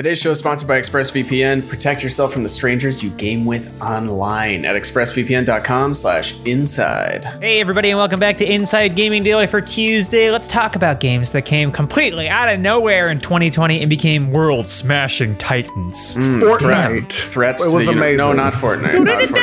Today's show is sponsored by ExpressVPN. Protect yourself from the strangers you game with online at expressvpn.com slash inside. Hey everybody and welcome back to Inside Gaming Daily for Tuesday. Let's talk about games that came completely out of nowhere in 2020 and became world-smashing titans. Hmm, Fortnite. Threats It to was the uni- amazing. No, not Fortnite. not Fortnite.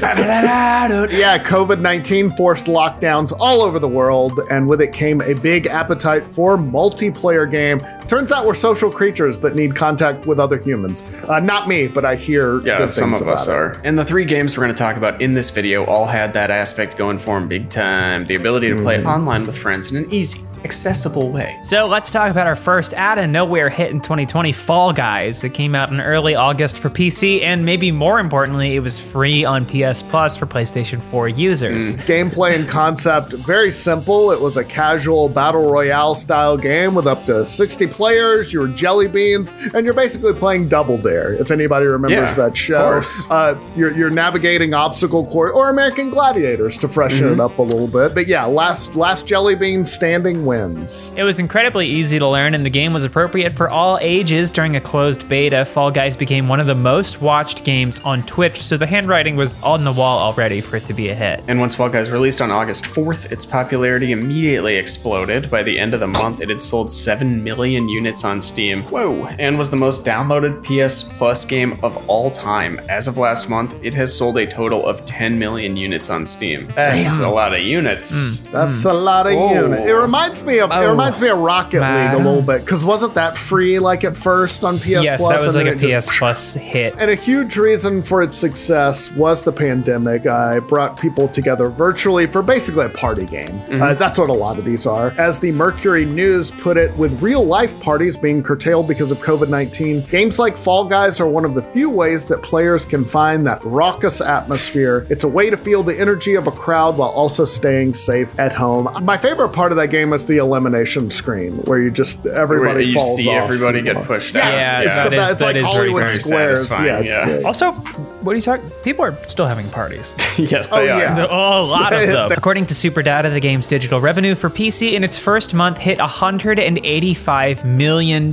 Oh. Yeah, COVID 19 forced lockdowns all over the world, and with it came a big appetite for multiplayer game. Turns out we're social creatures that need contact with other humans. Uh, not me, but I hear Yeah, good some things of us about it. are. And the three games we're going to talk about in this video all had that aspect going for them big time. The ability to Mm-hmm. play online with friends in an easy, accessible way. So let's talk about our first out of nowhere hit in 2020, Fall Guys. It came out in early August for PC, and maybe more importantly, it was free on PS Plus for PlayStation 4 users. Its gameplay and concept very simple. It was a casual battle royale style game with up to 60 players. You were jelly beans, and you're basically playing Double Dare. If anybody remembers Yeah, that show, course. uh, you're, you're navigating obstacle course or American Gladiators to freshen Mm-hmm. it up a little bit. But yeah, last last jelly bean standing wins. It was incredibly easy to learn, and the game was appropriate for all ages during a closed beta. Fall Guys became one of the most watched games on Twitch, so the handwriting was on the wall already for it to be a hit. And once Fall Guys released on August 4th, its popularity immediately exploded. By the end of the month, it had sold 7 million units on Steam. Whoa! And was the most downloaded PS Plus game of all time. As of last month, it has sold a total of 10 million units on Steam. That's a lot of units. That's a lot of Whoa. units. It reminds me of it Oh. reminds me of Rocket Man. League a little bit because wasn't that free like at first on PS yes, Plus? that was like a it just- PS Plus hit. And a huge reason for its success was the pandemic. I brought people together virtually for basically a party game. Mm-hmm. Uh, that's what a lot of these are. As the Mercury News put it, with real life parties being curtailed because of COVID 19, games like Fall Guys are one of the few ways that players can find that raucous atmosphere. It's a way to feel the energy of a crowd while also staying safe at home. My favorite part of that game is the elimination screen, where you just everybody Where you falls see off. everybody get pushed out. Yes, Yeah, it's that the best. It's like is Hollywood very Squares. satisfying, Yeah, it's yeah. Also, what are you talking? People are still having parties. yes, Oh, they are. yeah. Oh, a lot of them. According to Superdata, the game's digital revenue for PC in its first month hit $185 million,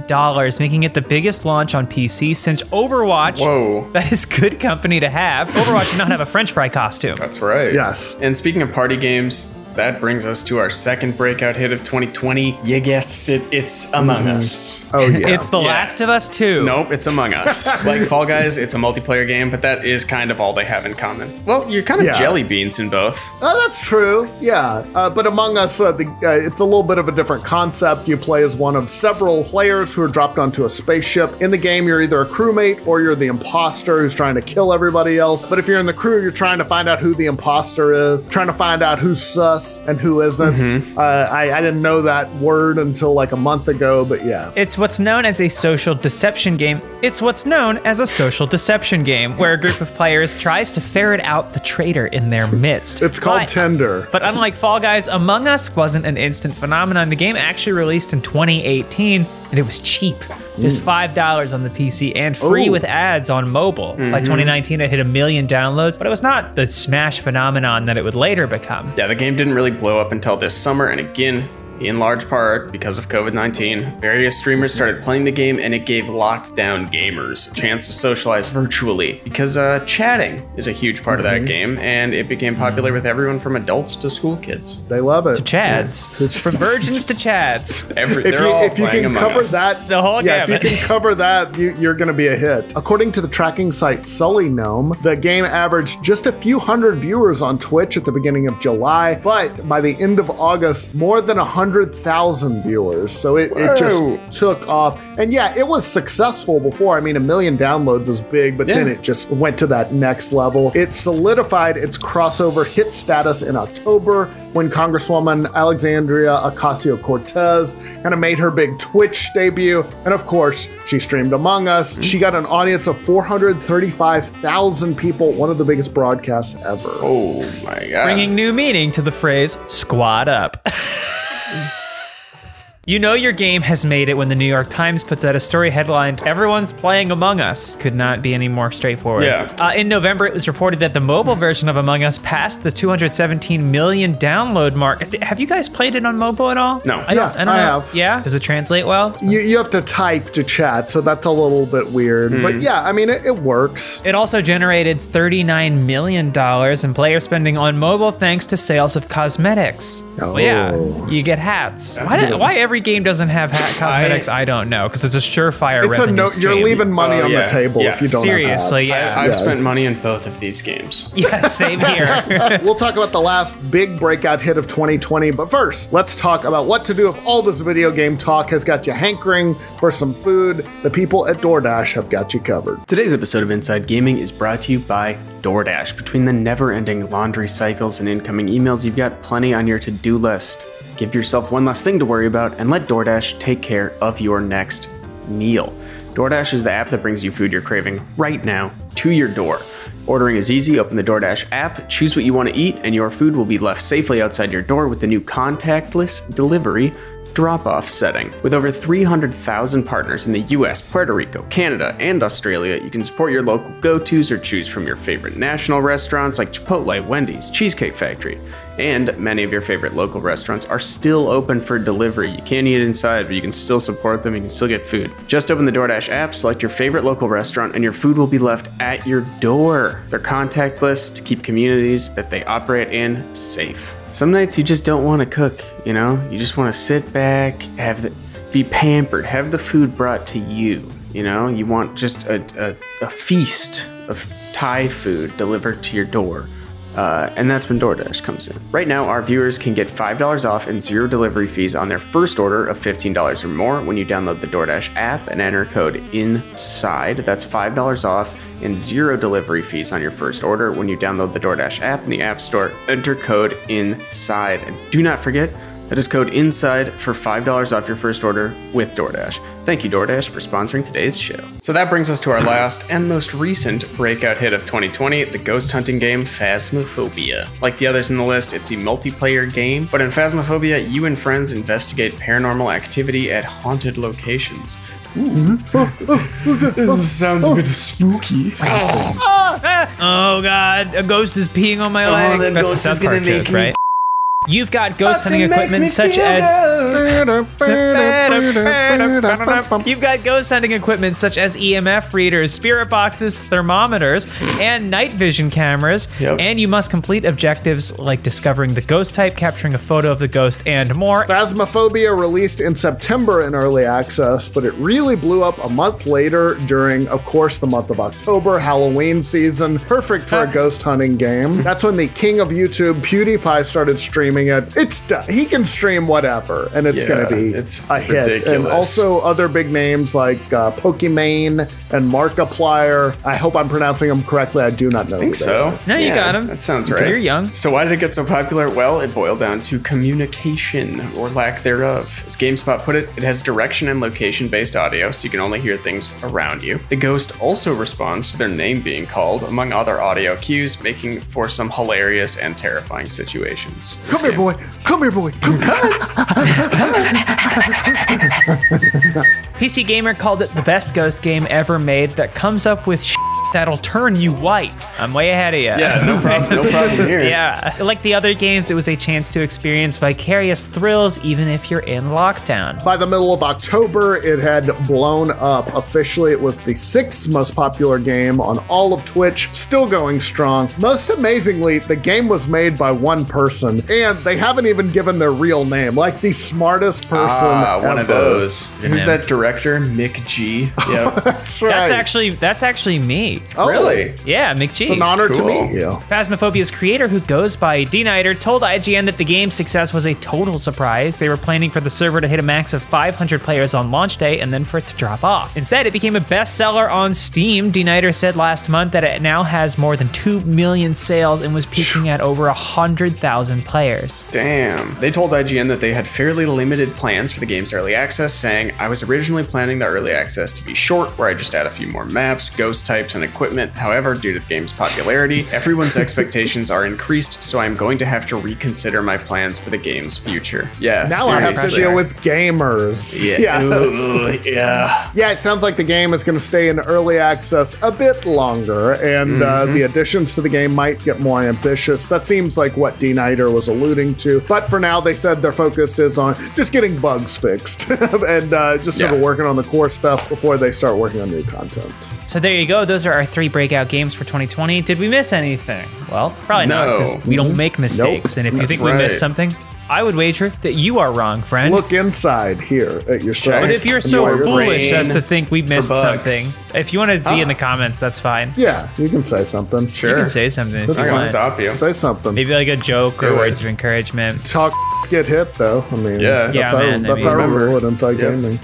making it the biggest launch on PC since Overwatch. Whoa. That is good company to have. Overwatch did not have a French fry costume. That's right. Yes. And speaking of party games, that brings us to our second breakout hit of 2020. You guessed it, it's Among Us. Oh yeah. It's The Yeah. Last of Us 2. Nope, it's Among Us. like Fall Guys, it's a multiplayer game, but that is kind of all they have in common. Well, you're kind of Yeah. jelly beans in both. Uh, that's true. Yeah. Uh, but Among Us, uh, the, uh, it's a little bit of a different concept. You play as one of several players who are dropped onto a spaceship. In the game, you're either a crewmate or you're the imposter who's trying to kill everybody else. But if you're in the crew, you're trying to find out who the imposter is, trying to find out who's sus and who isn't. Mm-hmm. Uh, I, I didn't know that word until like a month ago, but yeah. It's what's known as a social deception game. It's what's known as a social deception game, where a group of players tries to ferret out the traitor in their midst. It's called But- Tinder. But unlike Fall Guys, Among Us wasn't an instant phenomenon. The game actually released in 2018 and it was cheap. Just mm. $5 on the PC and free Ooh. with ads on mobile. By mm-hmm. 2019, it hit a million downloads, but it was not the smash phenomenon that it would later become. Yeah, the game didn't really blow up until this summer, and again, in large part because of COVID 19, various streamers started playing the game and it gave locked down gamers a chance to socialize virtually because uh, chatting is a huge part of that game and it became popular with everyone from adults to school kids. They love it. To Chads. From virgins to chads. Every, if you, if you can cover Us. that, The whole yeah, gamut. if you can cover that, you, you're going to be a hit. According to the tracking site SullyGnome, the game averaged just a few hundred viewers on Twitch at the beginning of July, but by the end of August, more than a hundred thousand viewers. So it, it just took off, and yeah, it was successful before. I mean, a million downloads is big, but then it just went to that next level. It solidified its crossover hit status in October when Congresswoman Alexandria Ocasio Cortez kind of made her big Twitch debut. And of course, she streamed Among Us. Mm-hmm. She got an audience of 435,000 people, one of the biggest broadcasts ever. Oh my god. Bringing new meaning to the phrase squad up. Mm. You know your game has made it when the New York Times puts out a story headlined, Everyone's Playing Among Us. Could not be any more straightforward. Yeah. Uh, in November, it was reported that the mobile version of Among Us passed the 217 million download mark. Have you guys played it on mobile at all? No. I, don't, Yeah, I, don't I have. Yeah? Does it translate well? You, you have to type to chat, so that's a little bit weird. Hmm. But yeah, I mean, it, it works. It also generated $39 million in player spending on mobile thanks to sales of cosmetics. Well, yeah, Oh. you get hats. Why, do- why every game doesn't have hat cosmetics, I, don't know, because it's a surefire It's a no. You're stream. leaving money Oh, on yeah, the table yeah. if you don't. Seriously, have hats. yeah. I've spent money in both of these games. Yeah, same here. we'll talk about the last big breakout hit of 2020, but first, let's talk about what to do if all this video game talk has got you hankering for some food. The people at DoorDash have got you covered. Today's episode of Inside Gaming is brought to you by DoorDash. Between the never ending laundry cycles and incoming emails, you've got plenty on your to do list. Give yourself one less thing to worry about and let DoorDash take care of your next meal. DoorDash is the app that brings you food you're craving right now to your door. Ordering is easy. Open the DoorDash app, choose what you want to eat, and your food will be left safely outside your door with the new contactless delivery drop off setting. With over 300,000 partners in the US, Puerto Rico, Canada, and Australia, you can support your local go tos or choose from your favorite national restaurants like Chipotle, Wendy's, Cheesecake Factory. And many of your favorite local restaurants are still open for delivery. You can't eat inside, but you can still support them. You can still get food. Just open the DoorDash app, select your favorite local restaurant, and your food will be left at your door. They're contactless to keep communities that they operate in safe. Some nights you just don't want to cook, you know? You just want to sit back, have the be pampered, have the food brought to you. You know, you want just a, a, a feast of Thai food delivered to your door. Uh, and that's when DoorDash comes in. Right now, our viewers can get $5 off and zero delivery fees on their first order of $15 or more when you download the DoorDash app and enter code INSIDE. That's $5 off and zero delivery fees on your first order when you download the DoorDash app in the App Store. Enter code INSIDE. And do not forget, that is code INSIDE for $5 off your first order with DoorDash. Thank you, DoorDash, for sponsoring today's show. So that brings us to our last and most recent breakout hit of 2020, the ghost hunting game Phasmophobia. Like the others in the list, it's a multiplayer game, but in Phasmophobia, you and friends investigate paranormal activity at haunted locations. this sounds a bit spooky. oh god, a ghost is peeing on my oh, leg. that That's ghost the is South gonna make joke, me- right? You've got ghost hunting equipment such as You've got ghost hunting equipment such as EMF readers, spirit boxes, thermometers, and night vision cameras. Yep. And you must complete objectives like discovering the ghost type, capturing a photo of the ghost, and more. Phasmophobia released in September in early access, but it really blew up a month later during, of course, the month of October, Halloween season. Perfect for a ghost hunting game. That's when the king of YouTube, PewDiePie, started streaming it. It's he can stream whatever, and it's Yeah, going to be it's a hit. And also other big names like uh, Pokimane and Markiplier. I hope I'm pronouncing them correctly. I do not know. I think so. No, you got 'em. That sounds right. you're young. So why did it get so popular? Well, it boiled down to communication or lack thereof. As GameSpot put it, it has direction and location-based audio, so you can only hear things around you. The ghost also responds to their name being called, among other audio cues, making for some hilarious and terrifying situations. This Come here, boy. Come here, boy. Come here. PC Gamer called it the best ghost game ever made that comes up with that'll turn you white. I'm way ahead of you. Yeah, no problem. No problem here. Yeah, like the other games, it was a chance to experience vicarious thrills even if you're in lockdown. By the middle of October, it had blown up. Officially, it was the sixth most popular game on all of Twitch, still going strong. Most amazingly, the game was made by one person, and they haven't even given their real name. Like the smartest person. Ah, one of those. Who's that director? Mick G. Yep. That's right. That's actually that's actually me. Oh, really? Yeah, McGee. It's an honor to Cool. meet you. Phasmophobia's creator, who goes by DKnighter, told IGN that the game's success was a total surprise. They were planning for the server to hit a max of 500 players on launch day and then for it to drop off. Instead, it became a bestseller on Steam. DKnighter said last month that it now has more than 2 million sales and was peaking at over 100,000 players. Damn. They told IGN that they had fairly limited plans for the game's early access, saying, I was originally planning the early access to be short, where I just add a few more maps, ghost types, and a equipment. However, due to the game's popularity, everyone's expectations are increased, so I'm going to have to reconsider my plans for the game's future. Yeah. Now I have to deal with gamers. Yeah. Yes. Ugh, yeah. Yeah, it sounds like the game is going to stay in early access a bit longer, and uh, Mm-hmm. the additions to the game might get more ambitious. That seems like what DKnighter was alluding to. But for now, they said their focus is on just getting bugs fixed and uh, just sort of working on the core stuff before they start working on new content. So there you go. Those are our three breakout games for 2020. Did we miss anything? Well, probably not No. because we don't make mistakes. And if you That's think we missed something, I would wager that you are wrong, friend. Look inside here at yourself. but if you're and so your- foolish as to think we missed something, if you want to be in the ah. comments, that's fine. yeah, you can say something. Sure. You can say something. If That's you I'm gonna stop you. Say something. Maybe like a joke or it. words of encouragement. Talk, get hit though. I mean, Yeah. that's Yeah, our man, I that's mean- our Remember. rule at Inside Yep. Gaming.